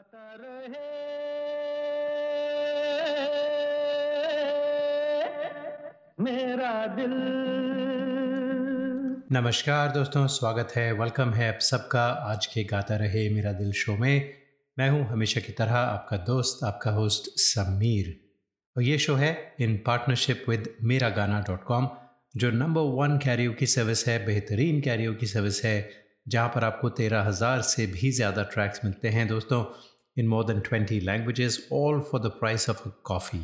गाता रहे। मेरा दिल। नमस्कार दोस्तों, स्वागत है वेलकम है आप सबका। आज के गाता रहे मेरा दिल शो में। मैं हूँ हमेशा की तरह आपका दोस्त, आपका होस्ट समीर। और ये शो है इन partnership with Mera Gana dot com जो नंबर वन कैरियो की सर्विस है, बेहतरीन कैरियो की सर्विस है। जहाँ पर आपको तेरह हज़ार से भी ज़्यादा ट्रैक्स मिलते हैं। दोस्तों in more than twenty languages all for the price of a coffee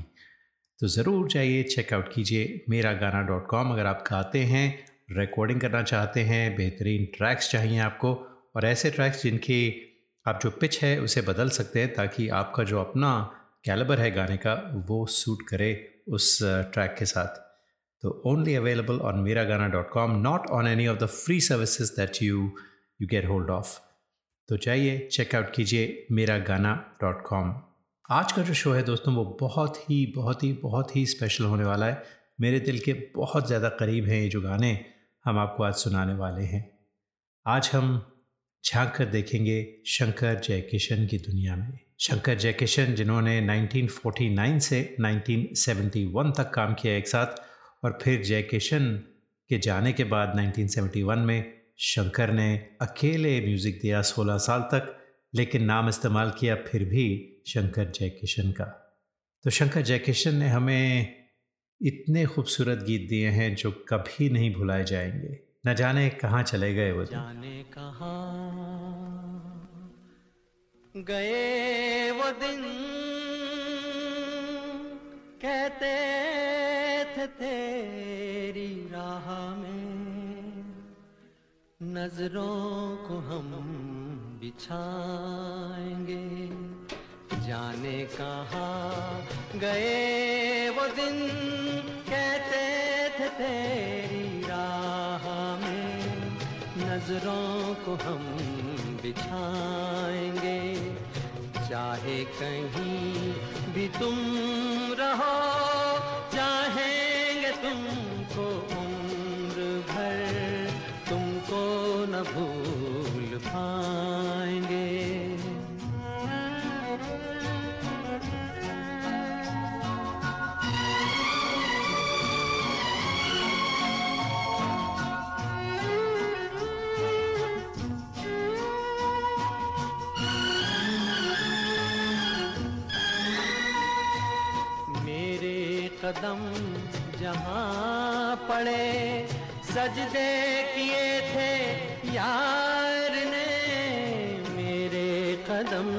तो ज़रूर जाइए चेकआउट कीजिए मेरा गाना डॉट कॉम अगर आप गाते हैं रिकॉर्डिंग करना चाहते हैं, बेहतरीन ट्रैक्स चाहिए आपको और ऐसे ट्रैक्स जिनकी आप जो पिच है उसे बदल सकते हैं ताकि आपका जो अपना कैलिबर है गाने का वो सूट करे उस ट्रैक के साथ। तो only available on Mera Gana dot com not on any of the free services that you you get hold of तो जाइए चेकआउट कीजिए मेरा गाना डॉट कॉम आज का जो शो है दोस्तों, वो बहुत ही बहुत ही बहुत ही स्पेशल होने वाला है। मेरे दिल के बहुत ज़्यादा करीब हैं ये जो गाने हम आपको आज सुनाने वाले हैं। आज हम झाँक कर देखेंगे शंकर जयकिशन की दुनिया में। शंकर जयकिशन, जिन्होंने 1949 से 1971 तक काम किया एक साथ, और फिर जयकिशन के जाने के बाद 1971 में शंकर ने अकेले म्यूज़िक दिया 16 साल तक, लेकिन नाम इस्तेमाल किया फिर भी शंकर जयकिशन का। तो शंकर जयकिशन ने हमें इतने खूबसूरत गीत दिए हैं जो कभी नहीं भुलाए जाएँगे। न जाने कहाँ चले गए वो जाने कहाँ गए वो दिन। कहते थे नज़रों को हम बिछाएँगे। जाने कहाँ गए वो दिन, कहते थे तेरी राह में। नज़रों को हम बिछाएँगे, चाहे कहीं भी तुम कदम जहाँ पड़े, सजदे किए थे यार ने मेरे कदम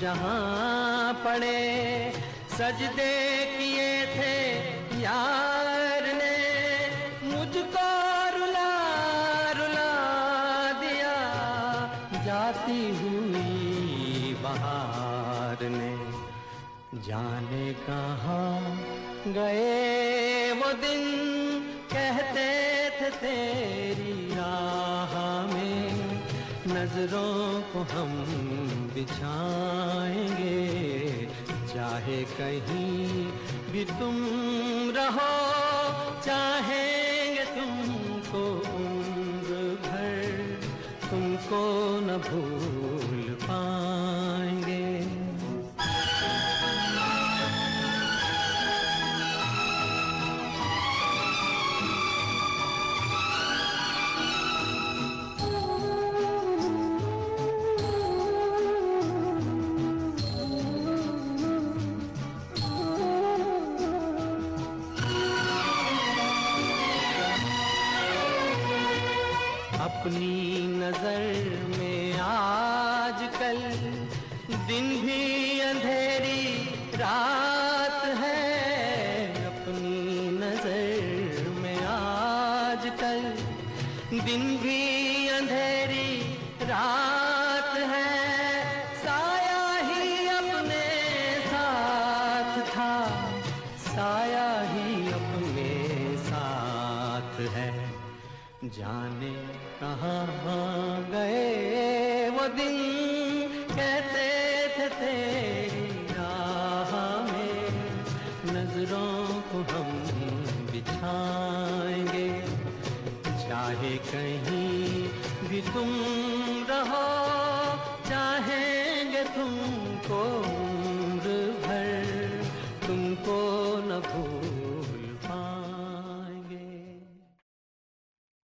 जहाँ पड़े, सजदे किए थे यार ने मुझको रुला रुला दिया। जाती हुई बहार ने, जाने कहाँ गए वो दिन कहते थे तेरी राह में, नज़रों को हम बिछाएँगे। चाहे कहीं भी तुम रहो, चाहेंगे तुमको उम्र भर, तुमको न भूल पाएँगे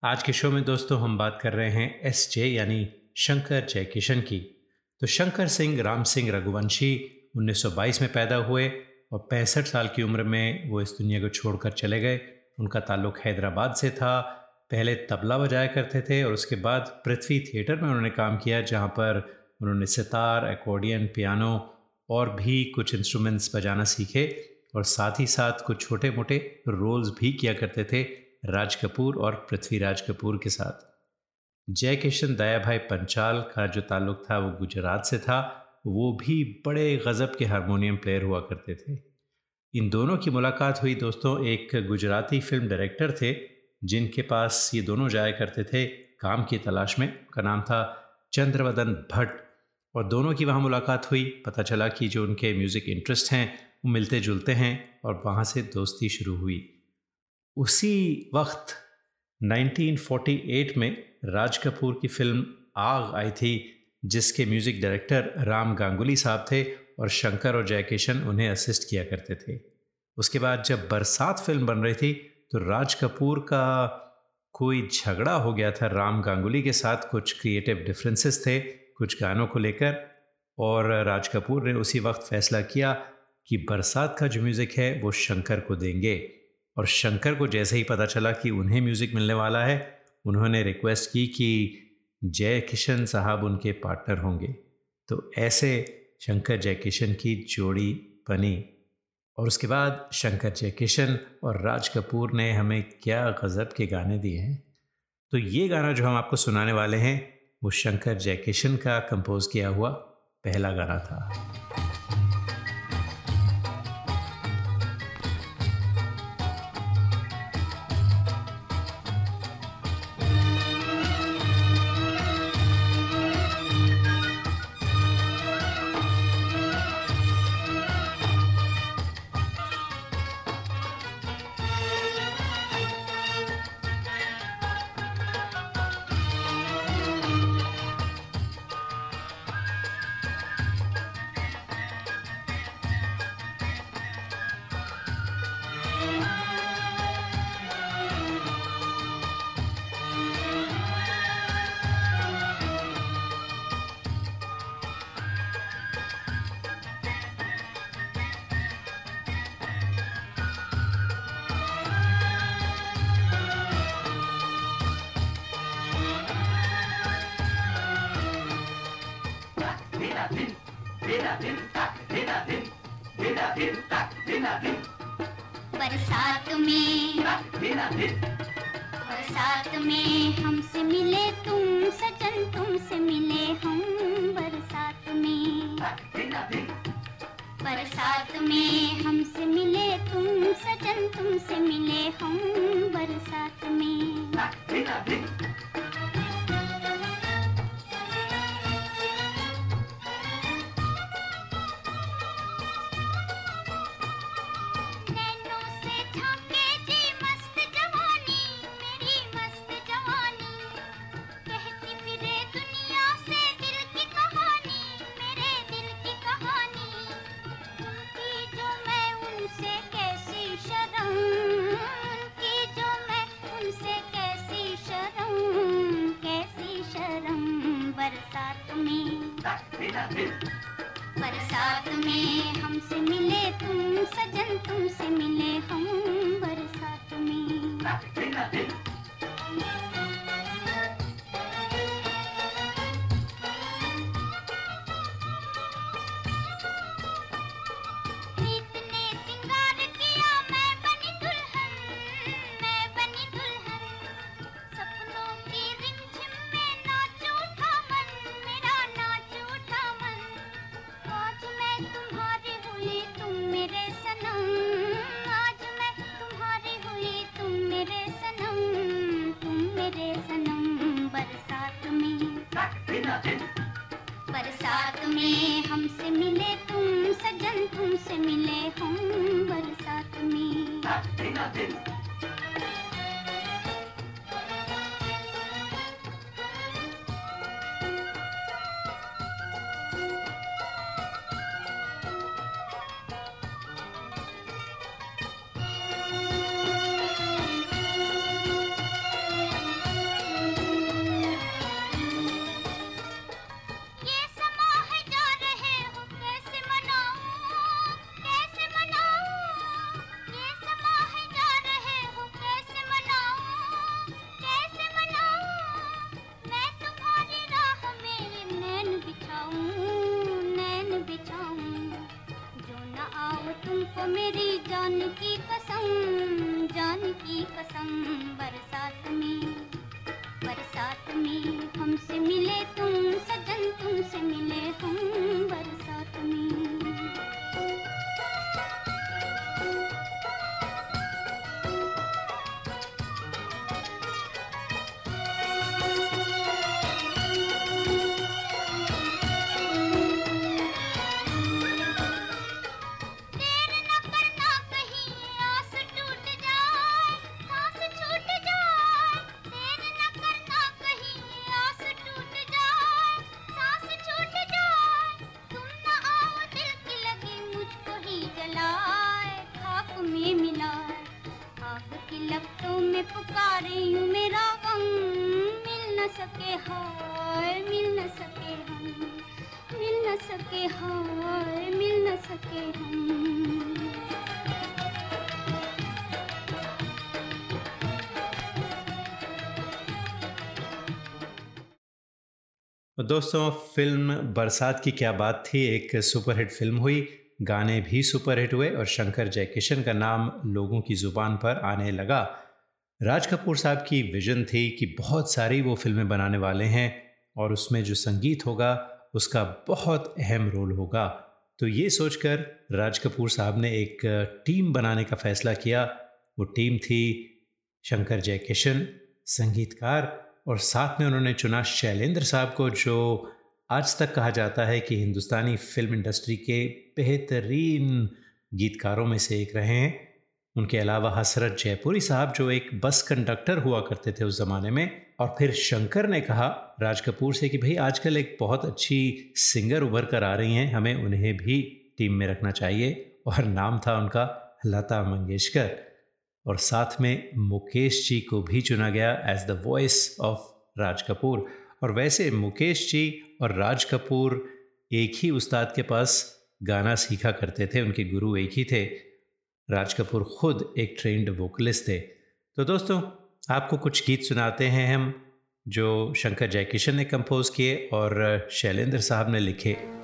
आज के शो में दोस्तों हम बात कर रहे हैं एस जे यानी शंकर जयकिशन की। तो शंकर सिंह, राम सिंह रघुवंशी 1922 में पैदा हुए और पैंसठ साल की उम्र में वो इस दुनिया को छोड़कर चले गए। उनका ताल्लुक हैदराबाद से था। पहले तबला बजाया करते थे और उसके बाद पृथ्वी थिएटर में उन्होंने काम किया, जहाँ पर उन्होंने सितार एकॉर्डियन पियानो और भी कुछ इंस्ट्रूमेंट्स बजाना सीखे और साथ ही साथ कुछ छोटे मोटे रोल्स भी किया करते थे। राज कपूर और पृथ्वीराज कपूर के साथ। जय किशन दया भाई पंचाल का जो ताल्लुक था, वो गुजरात से था। वो भी बड़े गज़ब के हारमोनियम प्लेयर हुआ करते थे। इन दोनों की मुलाकात हुई दोस्तों, एक गुजराती फ़िल्म डायरेक्टर थे, जिनके पास ये दोनों जाया करते थे काम की तलाश में। उनका नाम था चंद्रवदन भट्ट और दोनों की वहाँ मुलाकात हुई। पता चला कि जो उनके म्यूज़िक इंटरेस्ट हैं, वो मिलते जुलते हैं और वहाँ से दोस्ती शुरू हुई। उसी वक्त 1948 में राज कपूर की फ़िल्म आग आई थी, जिसके म्यूज़िक डायरेक्टर राम गांगुली साहब थे और शंकर और जयकिशन उन्हें असिस्ट किया करते थे। उसके बाद जब बरसात फ़िल्म बन रही थी तो राज कपूर का कोई झगड़ा हो गया था। राम गांगुली के साथ कुछ क्रिएटिव डिफरेंसेस थे, कुछ गानों को लेकर, और राज कपूर ने उसी वक्त फैसला किया कि बरसात का जो म्यूज़िक है, वो शंकर को देंगे। और शंकर को जैसे ही पता चला कि उन्हें म्यूज़िक मिलने वाला है, उन्होंने रिक्वेस्ट की कि जय किशन साहब उनके पार्टनर होंगे। तो ऐसे शंकर जय किशन की जोड़ी बनी और उसके बाद शंकर जय किशन और राज कपूर ने हमें क्या गज़ब के गाने दिए हैं। तो ये गाना जो हम आपको सुनाने वाले हैं, वो शंकर जय किशन का कंपोज किया हुआ पहला गाना था। Yeah. दोस्तों, फ़िल्म बरसात की क्या बात थी? एक सुपरहिट फ़िल्म हुई। गाने भी सुपरहिट हुए और शंकर जयकिशन का नाम लोगों की ज़ुबान पर आने लगा। राज कपूर साहब की विजन थी कि बहुत सारी वो फ़िल्में बनाने वाले हैं और उसमें जो संगीत होगा, उसका बहुत अहम रोल होगा। तो ये सोचकर राज कपूर साहब ने एक टीम बनाने का फैसला किया। वो टीम थी शंकर जयकिशन, संगीतकार और साथ में उन्होंने चुना शैलेंद्र साहब को, जो आज तक कहा जाता है कि हिंदुस्तानी फ़िल्म इंडस्ट्री के बेहतरीन गीतकारों में से एक रहे हैं। उनके अलावा हसरत जयपुरी साहब, जो एक बस कंडक्टर हुआ करते थे उस ज़माने में। और फिर शंकर ने कहा, राज कपूर से कि, भाई, आजकल एक बहुत अच्छी सिंगर उभर कर आ रही हैं, हमें उन्हें भी टीम में रखना चाहिए। और नाम था उनका लता मंगेशकर। और साथ में मुकेश जी को भी चुना गया as the voice of Raj Kapoor और वैसे मुकेश जी और राज कपूर एक ही उस्ताद के पास गाना सीखा करते थे, उनके गुरु एक ही थे। राज कपूर खुद एक ट्रेंड वोकलिस्ट थे। तो दोस्तों, आपको कुछ गीत सुनाते हैं हम, जो शंकर जयकिशन ने कंपोज किए और शैलेंद्र साहब ने लिखे।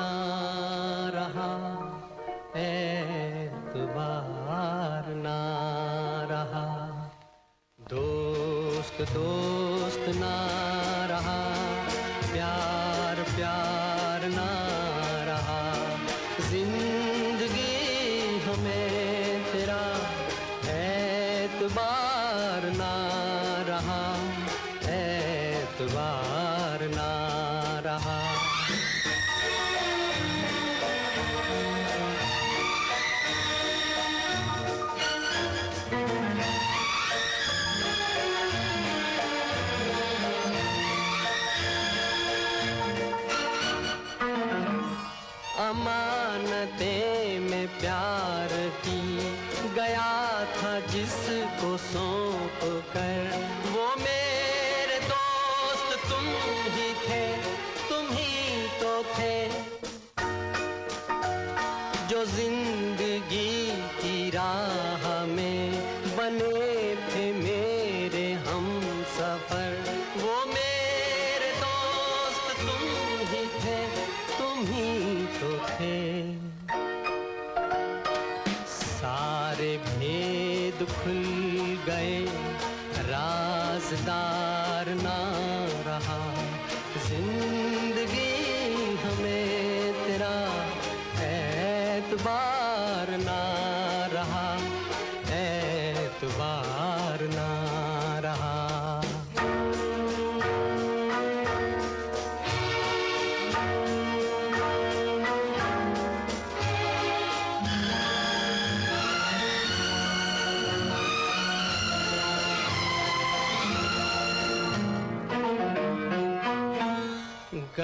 ना रहा एतबार ना रहा। दोस्त दोस्त ना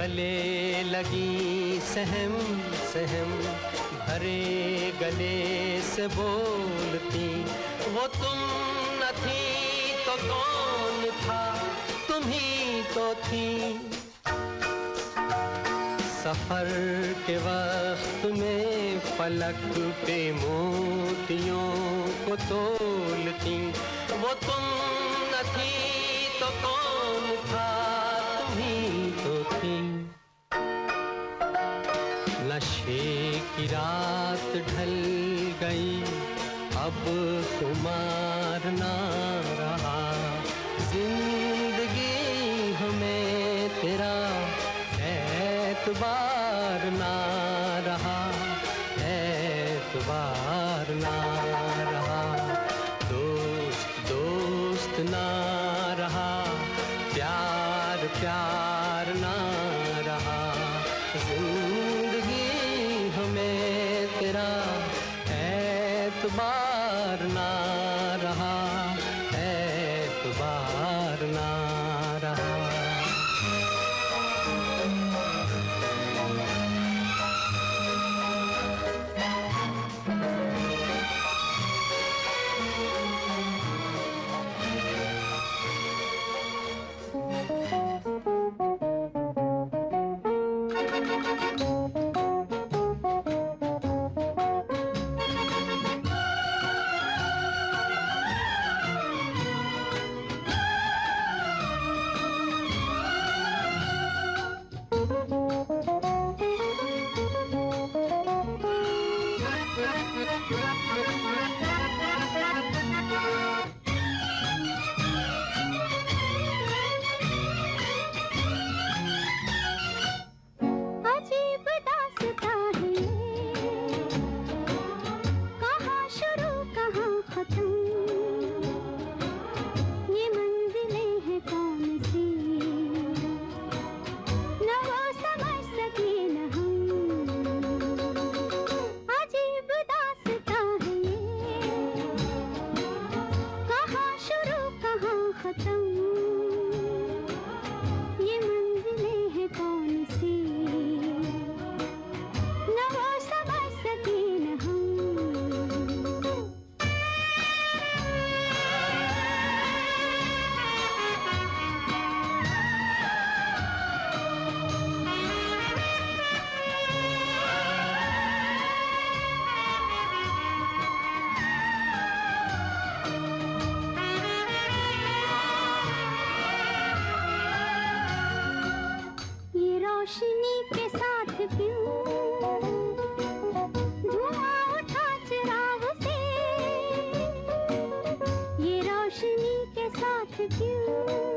गले लगी सहम सहम। भरे गले से बोलती, वो तुम न थी तो कौन था? तुम ही तो थी। सफ़र के वक्त में पलक पे मोतियों को तोलती, वो तुम न थी तो कौन ढल गई। अब तुम्हार नाम रोशनी के साथ क्यों?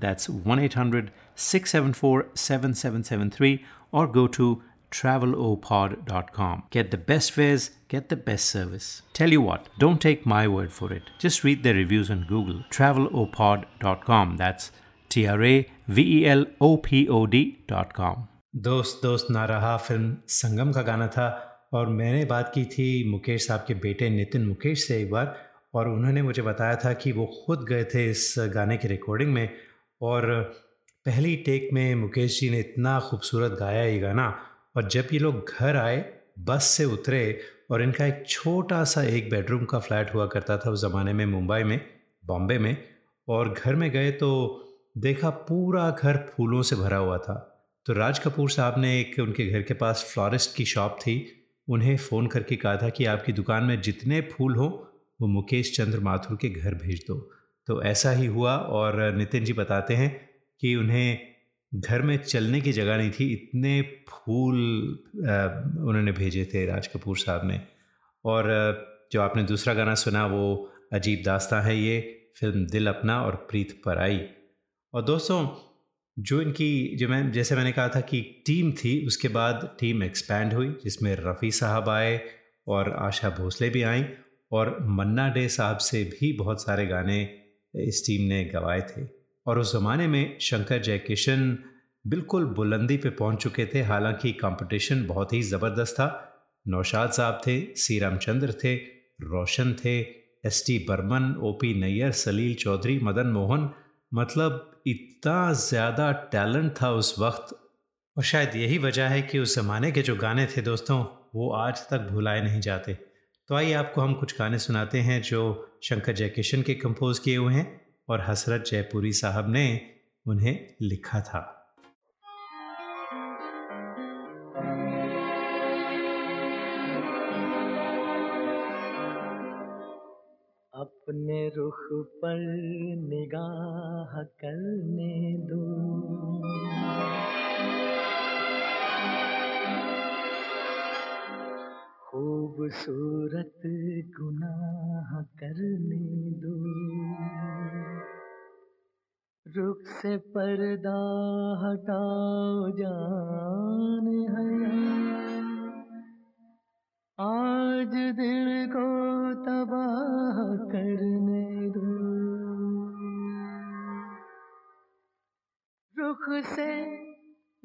That's 1 800 674 7773 or go to travelopod.com. Get the best fares, get the best service. Tell you what, don't take my word for it. Just read their reviews on Google. Travelopod.com. That's T R A V E L O P O D.com. दोस्त दोस्त ना रहा film संगम का गाना था और मैंने बात की थी मुकेश साहब के बेटे नितिन मुकेश से एक बार और उन्होंने मुझे बताया था कि वो खुद गए थे इस गाने की रिकॉर्डिंग में और पहली टेक में मुकेश जी ने इतना खूबसूरत गाया ये गाना, और जब ये लोग घर आए, बस से उतरे और इनका एक छोटा सा एक बेडरूम का फ्लैट हुआ करता था उस ज़माने में मुंबई में, बॉम्बे में, और घर में गए तो देखा पूरा घर फूलों से भरा हुआ था। तो राज कपूर साहब ने एक उनके घर के पास फ्लोरिस्ट की शॉप थी, उन्हें फ़ोन करके कहा था कि आपकी दुकान में जितने फूल हों, वो मुकेश चंद्र माथुर के घर भेज दो। तो ऐसा ही हुआ और नितिन जी बताते हैं कि उन्हें घर में चलने की जगह नहीं थी, इतने फूल उन्होंने भेजे थे राज कपूर साहब ने। और जो आपने दूसरा गाना सुना वो अजीब दास्तां है ये, फ़िल्म दिल अपना और प्रीत पराई और दोस्तों, जो इनकी, जो मैं, जैसे मैंने कहा था कि टीम थी, उसके बाद टीम एक्सपैंड हुई, जिसमें रफ़ी साहब आए और आशा भोसले भी आई और मन्ना डे साहब से भी बहुत सारे गाने इस टीम ने गवाए थे। और उस ज़माने में शंकर जयकिशन बिल्कुल बुलंदी पे पहुँच चुके थे। हालाँकि कंपटीशन बहुत ही ज़बरदस्त था। नौशाद साहब थे सी रामचंद्र थे, रोशन थे S T Burman O P Nayyar, Salil Chowdhury, Madan Mohan. मतलब इतना ज़्यादा टैलेंट था उस वक्त। और शायद यही वजह है कि उस ज़माने के जो गाने थे दोस्तों, वो आज तक भुलाए नहीं जाते। तो आइए आपको हम कुछ गाने सुनाते हैं जो शंकर जयकिशन के कंपोज किए हुए हैं और हसरत जयपुरी साहब ने उन्हें लिखा था। अपने रुख पर निगाह करने दो। खूबसूरत गुनाह करने दो। रुख से पर्दा हटाओ, जान हया आज दिल को तबाह करने दो। रुख से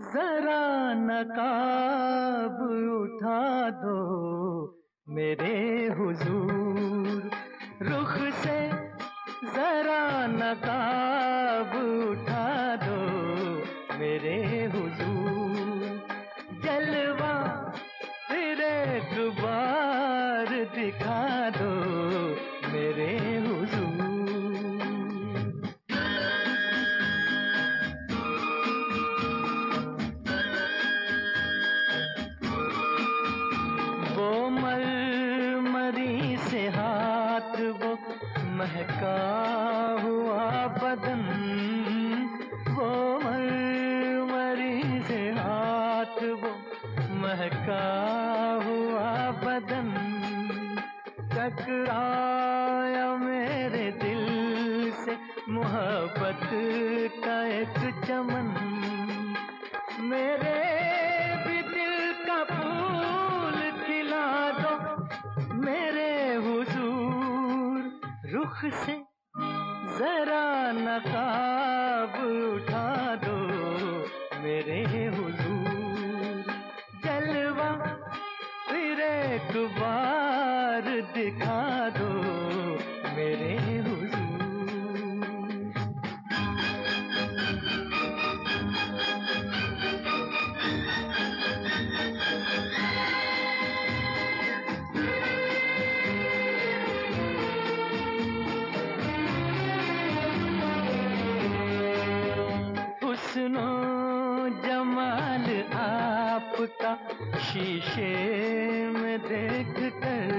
जरा नकाब उठा दो मेरे हुजूर, रुख से जरा नकाब उठा दो। मेरे हुजूर, जलवा फिर एक बार दिखा दो। महका हुआ बदन टकराया मेरे दिल से मोहब्बत का एक चमन। शीशे में देख कर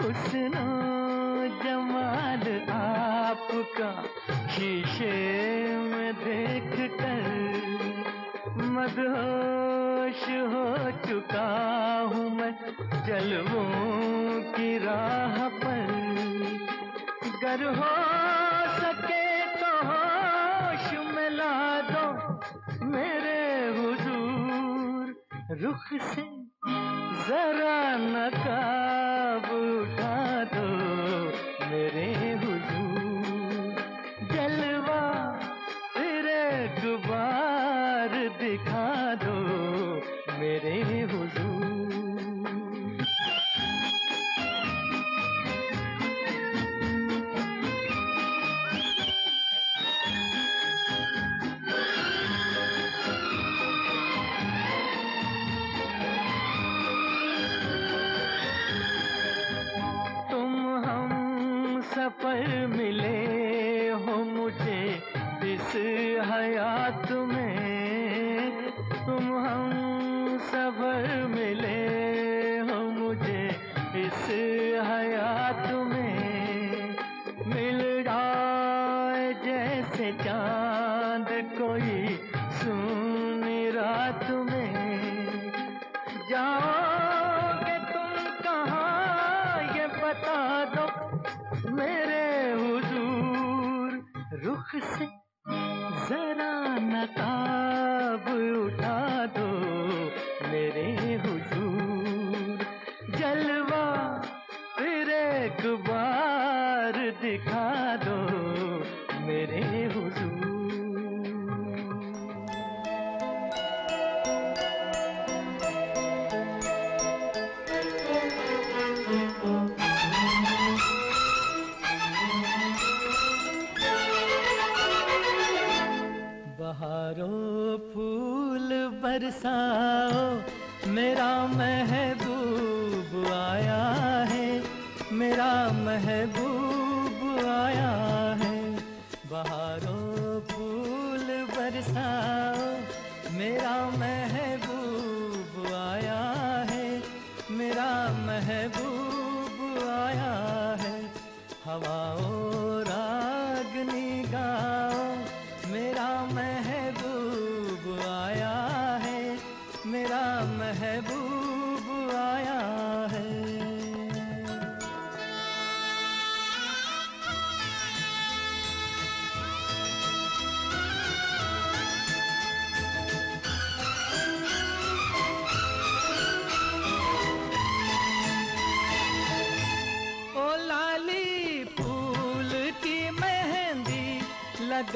हुस्नो जमाल आपका। शीशे में देख कर मदहोश हो चुका हूँ मैं। जलवों की राह पर गर हो रुख से जरा नकाब उठा दो मेरे हुजूर। जलवा फिर एक दिखा दो मेरे हुजूर।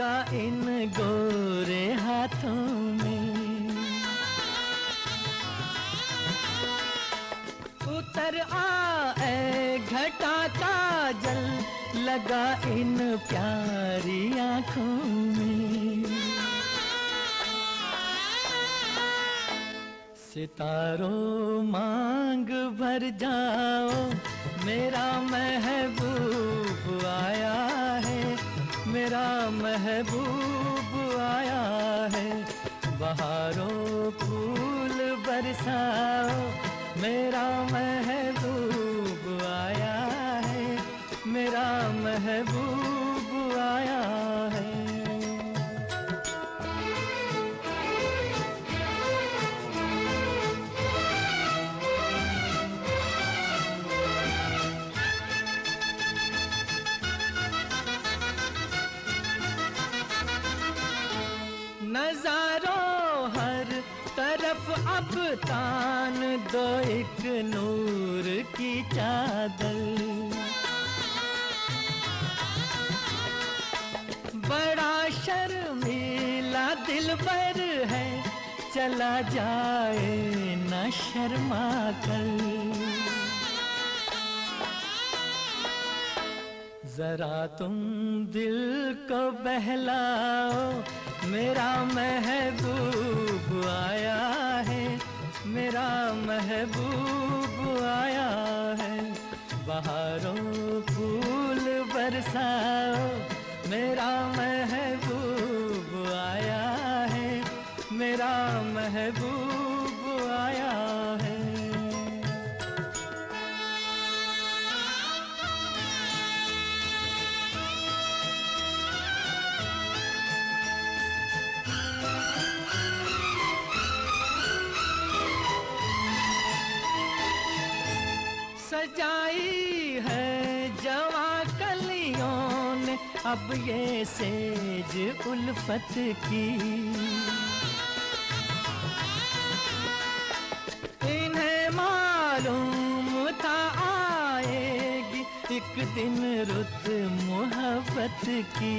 लगा इन गोरे हाथों में। उतर आए घटा का जल लगा इन प्यारी आँखों में। सितारों मांग भर जाओ, मेरा महबूब आया महबूब आया है। बहारों फूल बरसाओ। मेरा महबूब तरफ़ अब तान दो एक नूर की चादर। बड़ा शर्मीला दिल पर है, चला जाए न शर्मा कर। जरा तुम दिल को बहलाओ मेरा महबूब आया है, मेरा महबूब आया है। बाहरों फूल बरसाओ, मेरा महबूब आया है, मेरा महबूब सजाई है जवा कलियों ने अब ये सेज उल्फत की। इन्हें मालूम था आएगी एक दिन रुत मोहब्बत की।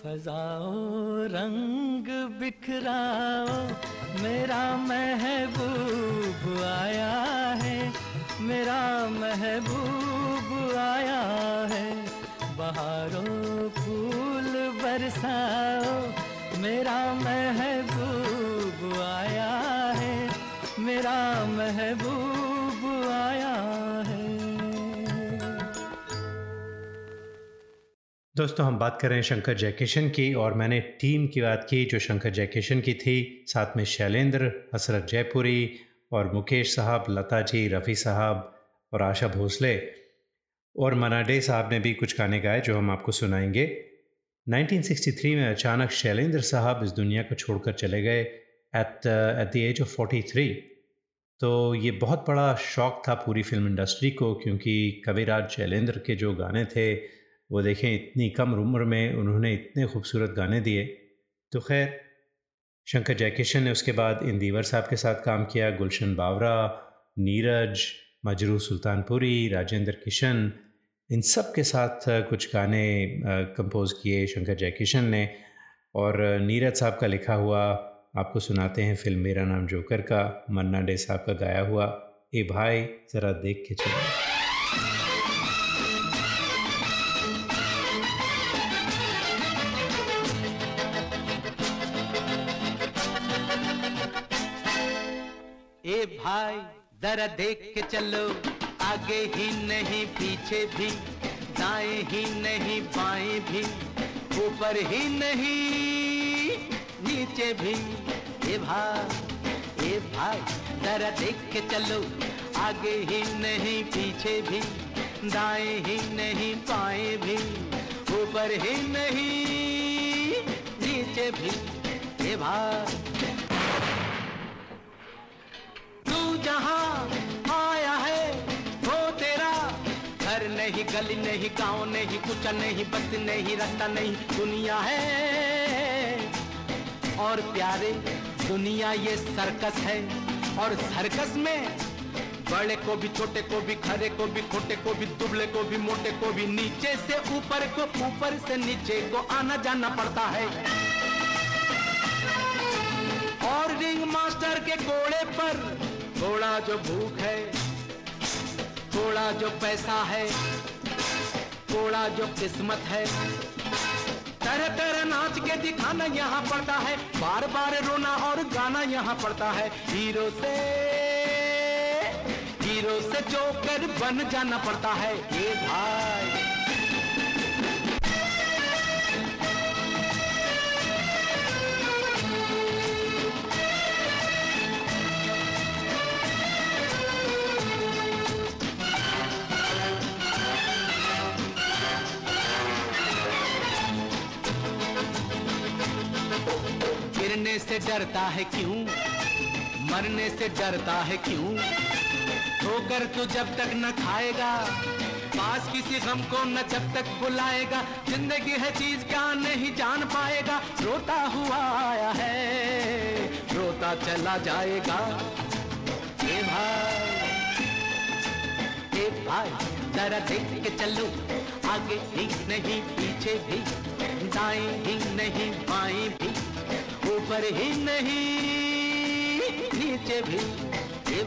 फजाओ रंग बिखराओ मेरा महबूब आया है मेरा महबूब आया है। बहारों फूल बरसाओ दोस्तों, हम बात कर रहे हैं शंकर जयकिशन की और मैंने टीम की बात की जो शंकर जयकिशन की थी, साथ में शैलेंद्र, हसरत जयपुरी और मुकेश साहब, लता जी, रफ़ी साहब और आशा भोसले और मनाडे साहब ने भी कुछ गाने गाए जो हम आपको सुनाएँगे। 1963 में अचानक शैलेंद्र साहब इस दुनिया को छोड़कर चले गए at at the age of 43 तो ये बहुत बड़ा शौक था पूरी फ़िल्म इंडस्ट्री को, क्योंकि कविराज शैलेंद्र के जो गाने थे वो देखें, इतनी कम उम्र में उन्होंने इतने खूबसूरत गाने दिए। तो खैर, शंकर जयकिशन ने उसके बाद इंदिवर साहब के साथ काम किया, गुलशन बावरा, नीरज, मजरू सुल्तानपुरी, राजेंद्र किशन, इन सब के साथ कुछ गाने कंपोज़ किए शंकर जयकिशन ने। और नीरज साहब का लिखा हुआ, आपको सुनाते हैं फ़िल्म मेरा नाम जोकर का, मन्ना डे साहब का गाया हुआ, ए भाई, ज़रा देख के चलो जरा देख के चलो। आगे ही नहीं, पीछे भी। दाएँ ही नहीं, बाएँ भी। ऊपर ही नहीं, नीचे भी। ए भाई ए भाई जरा देख के चलो। आगे ही नहीं, पीछे भी। दाएँ ही नहीं, बाएँ भी। ऊपर ही नहीं, नीचे भी। ए भाई गली नहीं, गाँव नहीं, कुछ नहीं, बस नहीं, रास्ता नहीं, दुनिया है। और प्यारे, दुनिया ये सर्कस है। और सर्कस में बड़े को भी, छोटे को भी, खरे को भी, खोटे को भी, दुबले को भी, मोटे को भी, नीचे से ऊपर को, ऊपर से नीचे को आना जाना पड़ता है। और रिंग मास्टर के घोड़े पर थोड़ा जो भूख है थोड़ा जो पैसा है थोड़ा जो किस्मत है। तरह तरह नाच के दिखाना यहाँ पड़ता है। बार बार रोना और गाना यहाँ पड़ता है। हीरो से हीरो से जोकर बन जाना पड़ता है। ये भाई। गिरने से डरता है क्यों? मरने से डरता है क्यों? ठोकर तू जब तक न खाएगा? पास किसी गम को न जब तक बुलाएगा? ज़िंदगी है चीज़ क्या नहीं जान पाएगा? रोता हुआ आया है, रोता चला जाएगा। ए भाई ए भाई, जरा देख के चलो। आगे ही नहीं, पीछे भी, दाएँ ही नहीं, बाएँ भी। ऊपर ही नहीं नीचे भी ए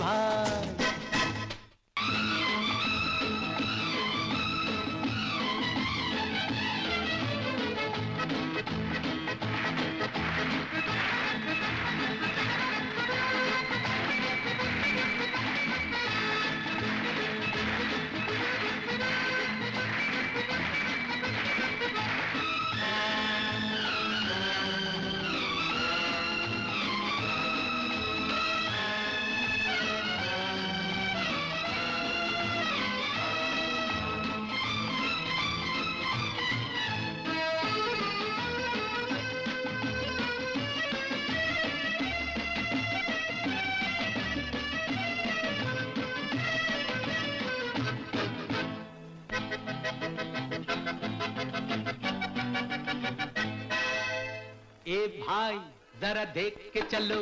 जरा देख के चलो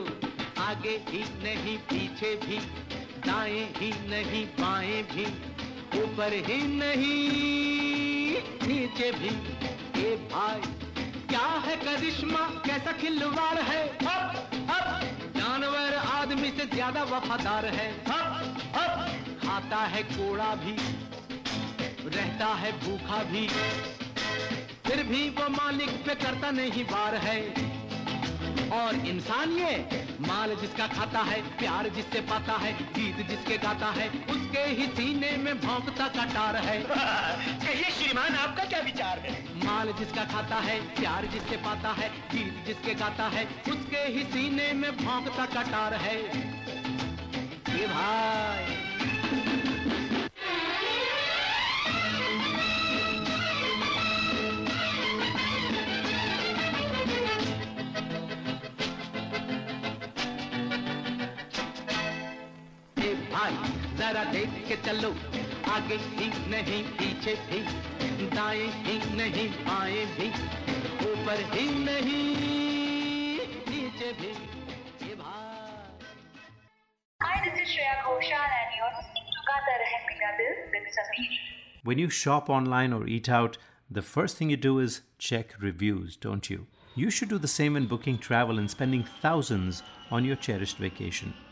आगे ही नहीं पीछे भी दाएँ ही नहीं बाएँ भी ऊपर ही नहीं नीचे भी। ए भाई क्या है करिश्मा? कैसा खिलवाड़ है? हप, हप, जानवर आदमी से ज़्यादा वफादार है। हप, हप, खाता है कोड़ा भी रहता है भूखा भी। फिर भी वो मालिक पे करता नहीं बार है। और इंसान ये माल जिसका खाता है प्यार जिससे पाता है गीत जिसके गाता है उसके ही सीने में भौंकता कटार है। कहिए श्रीमान आपका क्या विचार है? माल जिसका खाता है प्यार जिससे पाता है गीत जिसके गाता है उसके ही सीने में भौंकता कटार है। ये भाई जरा देख के चलो आगे ही नहीं पीछे भी दाएं ही नहीं बाएं भी ऊपर ही नहीं नीचे भी ए भाई Hi, this is Shreya Ghoshal and you're listening to Gata Rahe Mera Dil with Sameer. When you shop online or eat out, the first thing you do is check reviews, don't you? You should do the same when booking travel and spending thousands on your cherished vacation.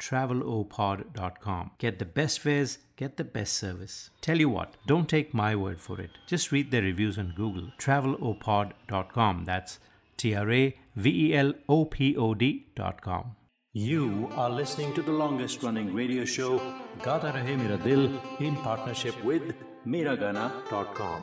travelopod.com. Get the best fares, get the best service. Tell you what, don't take my word for it. Just read the reviews on Google. Travelopod.com. That's T R A V E L O P O D.com. You are listening to the longest running radio show, Gata Rahe Mera Dil, in partnership with Miragana.com.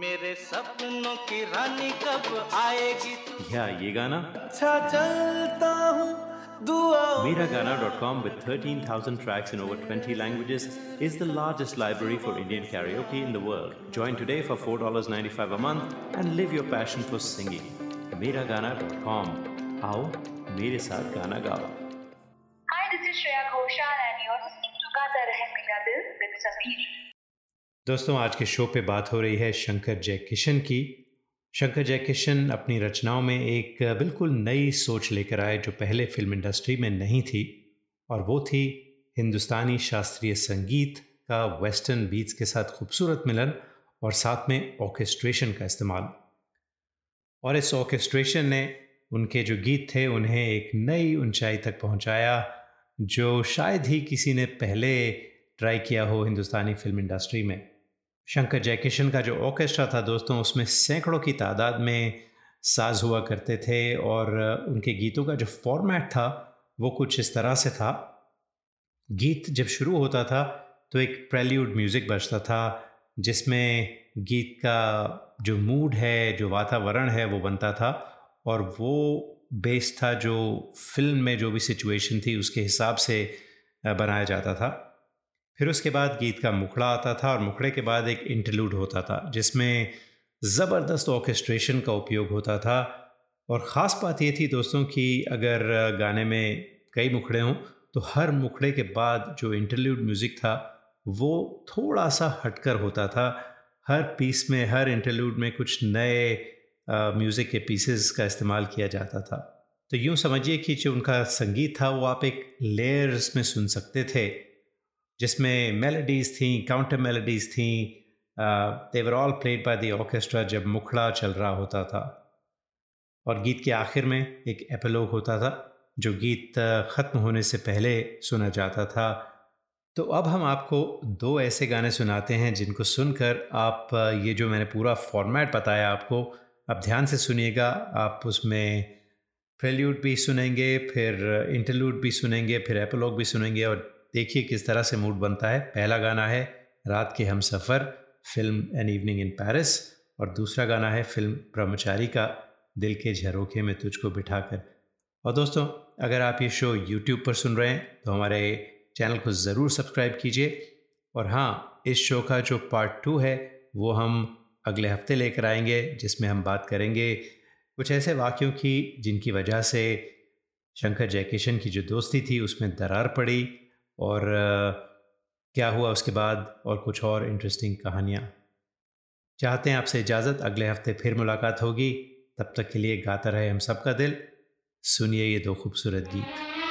मेरे सपनों की रानी कब आएगी या ये गाना अच्छा चलता हूँ Miragana.com with 13,000 tracks in over 20 languages is the largest library for Indian karaoke in the world. Join today for $4.95 a month and live your passion for singing. Miragana.com. आओ मेरे साथ गाना गाओ Hi, this is Shreya Ghoshal and you're listening to Gata Rahe Mera Dil with Sameer. दोस्तों, आज के show पे बात हो रही है शंकर जय किशन की। शंकर जयकिशन अपनी रचनाओं में एक बिल्कुल नई सोच लेकर आए जो पहले फ़िल्म इंडस्ट्री में नहीं थी, और वो थी हिंदुस्तानी शास्त्रीय संगीत का वेस्टर्न बीट्स के साथ खूबसूरत मिलन और साथ में ऑर्केस्ट्रेशन का इस्तेमाल। और इस ऑर्केस्ट्रेशन ने उनके जो गीत थे, उन्हें एक नई ऊंचाई तक पहुँचाया, जो शायद ही किसी ने पहले ट्राई किया हो हिंदुस्तानी फ़िल्म इंडस्ट्री में। शंकर जयकिशन का जो ऑर्केस्ट्रा था दोस्तों, उसमें सैकड़ों की तादाद में साज हुआ करते थे और उनके गीतों का जो फॉर्मेट था, वो कुछ इस तरह से था। गीत जब शुरू होता था तो एक प्रेल्यूड म्यूज़िक बजता था, जिसमें गीत का जो मूड है, जो वातावरण है, वो बनता था और वो बेस था जो फ़िल्म में जो भी सिचुएशन थी, उसके हिसाब से बनाया जाता था। फिर उसके बाद गीत का मुखड़ा आता था और मुखड़े के बाद एक इंटरलूड होता था, जिसमें ज़बरदस्त ऑर्केस्ट्रेशन का उपयोग होता था। और ख़ास बात ये थी दोस्तों कि अगर गाने में कई मुखड़े हों तो हर मुखड़े के बाद जो इंटरल्यूड म्यूज़िक था, वो थोड़ा सा हटकर होता था। हर पीस में, हर इंटरल्यूड में कुछ नए म्यूज़िक के पीसेस का इस्तेमाल किया जाता था। तो यूँ समझिए कि जो उनका संगीत था, वो आप एक लेयर्स में सुन सकते थे। जिसमें मेलोडीज़ थी काउंटर मेलोडीज़ थी they were all played by the orchestra जब मुखड़ा चल रहा होता था। और गीत के आखिर में एक एपिलोग होता था, जो गीत ख़त्म होने से पहले सुना जाता था। तो अब हम आपको दो ऐसे गाने सुनाते हैं, जिनको सुनकर आप ये जो मैंने पूरा फॉर्मेट बताया आपको, अब ध्यान से सुनिएगा। आप उसमें प्रेल्यूड भी सुनेंगे, फिर इंटरलूड भी सुनेंगे, फिर एपोलॉग भी सुनेंगे और देखिए किस तरह से मूड बनता है। पहला गाना है रात के हम सफ़र film an evening in Paris और दूसरा गाना है फ़िल्म ब्रह्मचारी का दिल के झरोखे में तुझको बिठाकर। और दोस्तों, अगर आप ये शो यूट्यूब पर सुन रहे हैं तो हमारे चैनल को ज़रूर सब्सक्राइब कीजिए। और हाँ इस शो का जो पार्ट टू है, वो हम अगले हफ़्ते लेकर आएँगे, जिसमें हम बात करेंगे कुछ ऐसे वाक्यों की, जिनकी वजह से शंकर जयकिशन की जो दोस्ती थी, उसमें दरार पड़ी। और क्या हुआ उसके बाद और कुछ और इंटरेस्टिंग कहानियाँ। चाहते हैं आपसे इजाज़त। अगले हफ़्ते फिर मुलाकात होगी। तब तक के लिए गाता रहे हम सबका दिल। सुनिए ये दो खूबसूरत गीत।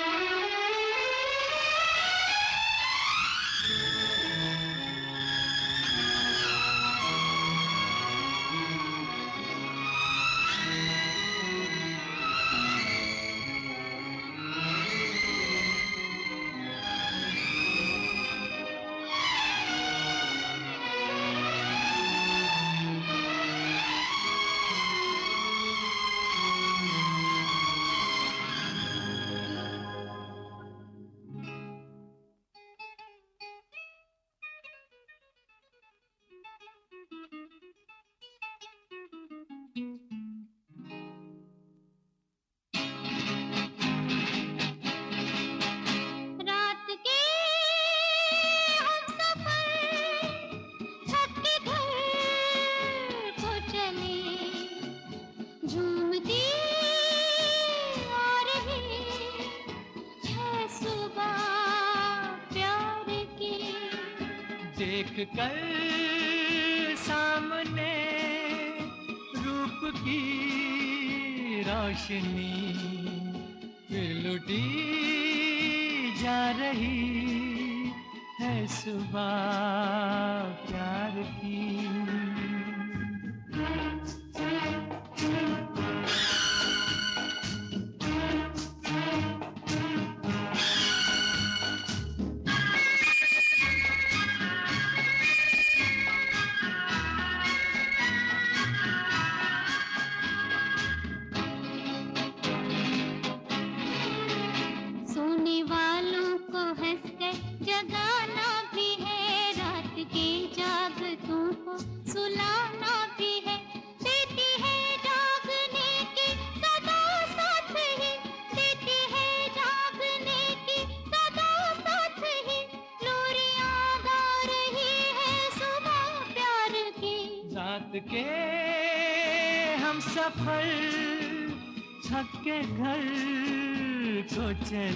प्यार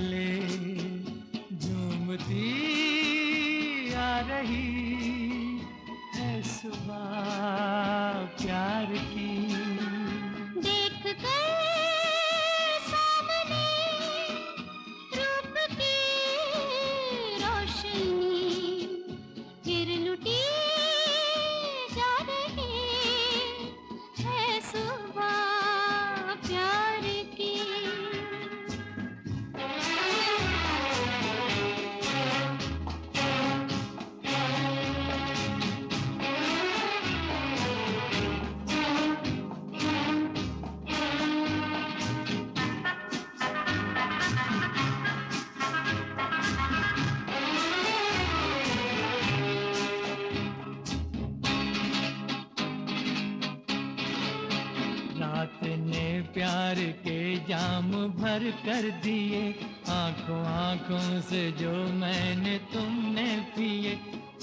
प्यार के जाम भर कर दिए। आँखों आँखों से जो मैंने तुमने पिए।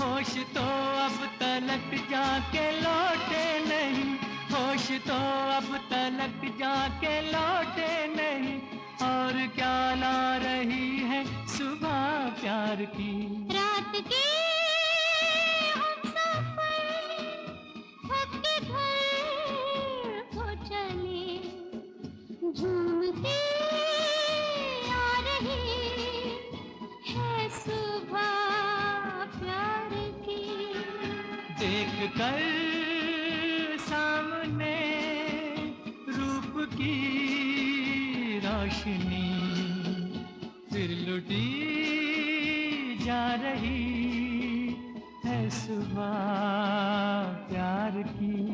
होश तो अब तलक जाके लौटे नहीं। होश तो अब तलक जाके लौटे नहीं। और क्या ला रही है सुबह प्यार की? रात के कर सामने रूप की रोशनी फिर लुटी जा रही है सुबह प्यार की।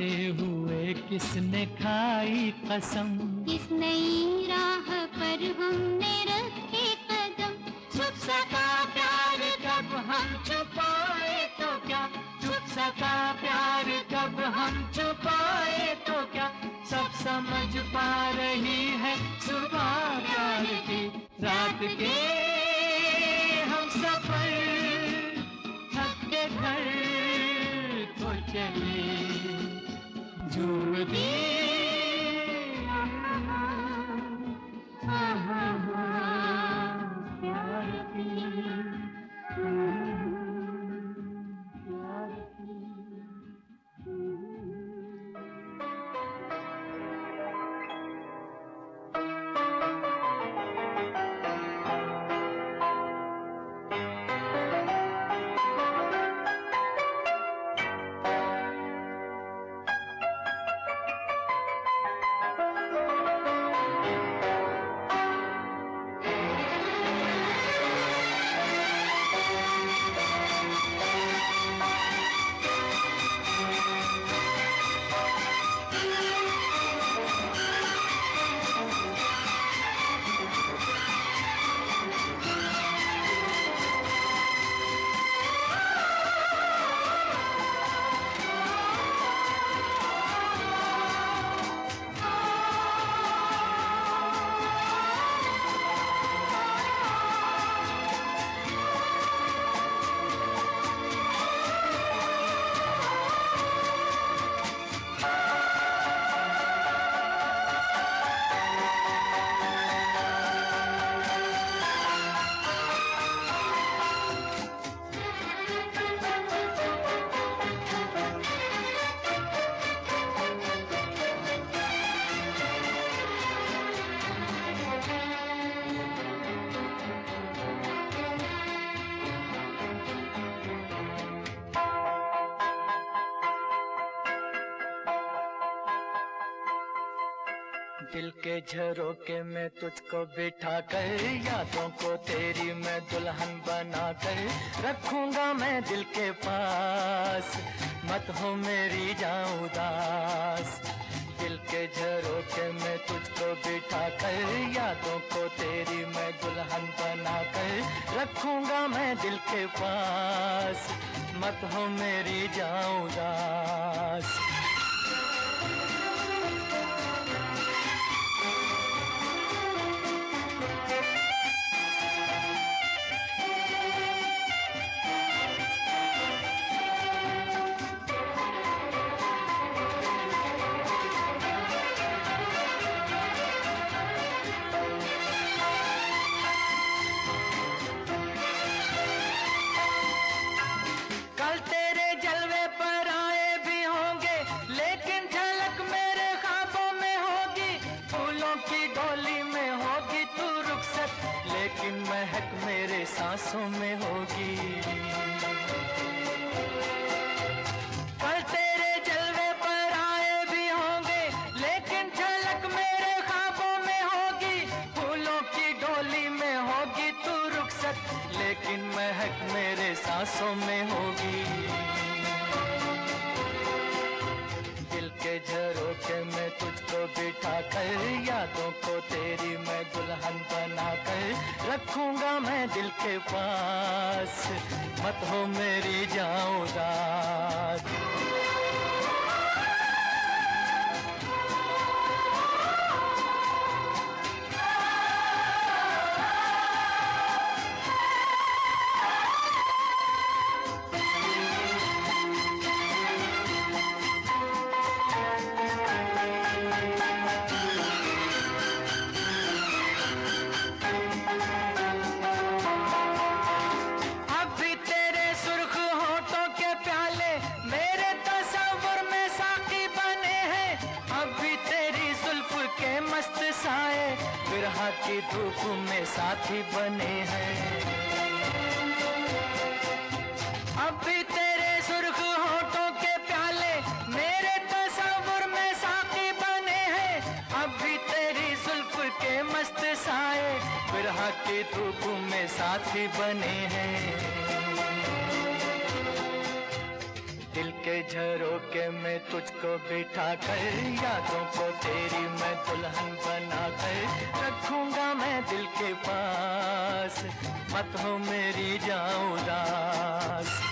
वादे हुए किसने खाई कसम? इस नई राह पर हमने रखे कदम। छुप सका प्यार कब हम छुपाए तो क्या? छुप सका प्यार कब हम छुपाए तो क्या? सब समझ पा रही है सुबह प्यार की। रात के दी दिल के झरोके में तुझको बिठा कर, यादों को तेरी मैं दुल्हन बना कर रखूँगा मैं दिल के पास। मत हो मेरी जाऊँ दिल के झरोके में तुझको बिठा कर, यादों को तेरी मैं दुल्हन बना कर रखूँगा मैं दिल के पास। मत हो मेरी जाऊँ उदास। सांसों में होगी। दिल के झरोके में तुझको बिठा कर यादों को तेरी मैं दुल्हन बना कर रखूँगा मैं दिल के पास। मत हो मेरी जाऊँ रात बने हैं। अब भी तेरे सुर्ख होठों के प्याले, मेरे तस्वुर में साकी बने हैं। अब भी तेरी जुल्फ के मस्त साए, फिर बिरहा की धूप में साथी बने हैं। के झरोके में तुझको बिठा कर यादों को तेरी मैं दुल्हन बना कर रखूँगा मैं दिल के पास। मत हो मेरी जाऊँ दास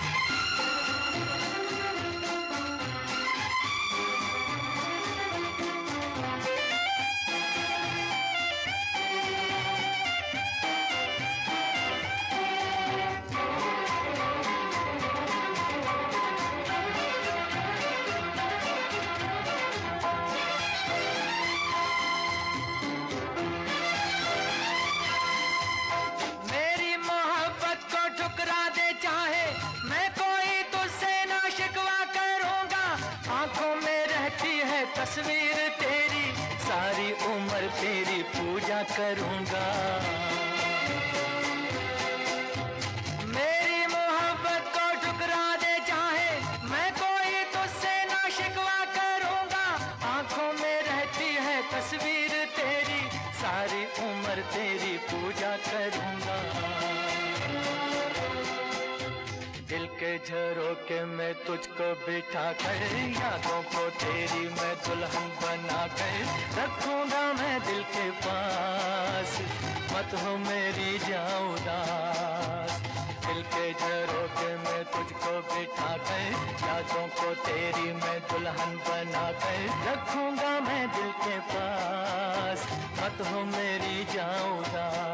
करूँगा। मेरी मोहब्बत को ठुकरा दे चाहे मैं कोई तुझसे ना शिकवा करूँगा। आँखों में रहती है तस्वीर तेरी, सारी उम्र तेरी पूजा करूँगा। दिल के झरोके में तुझको बिठा कर, यादों को तेरी मैं दुल्हन बना कर रखूँगा मत हो मेरी जाऊदास दिल के झरोके में तुझको बिठा कर यादों को तेरी मैं दुल्हन बना कर रखूँगा मैं दिल के पास। मत हो मेरी जाऊँ दास।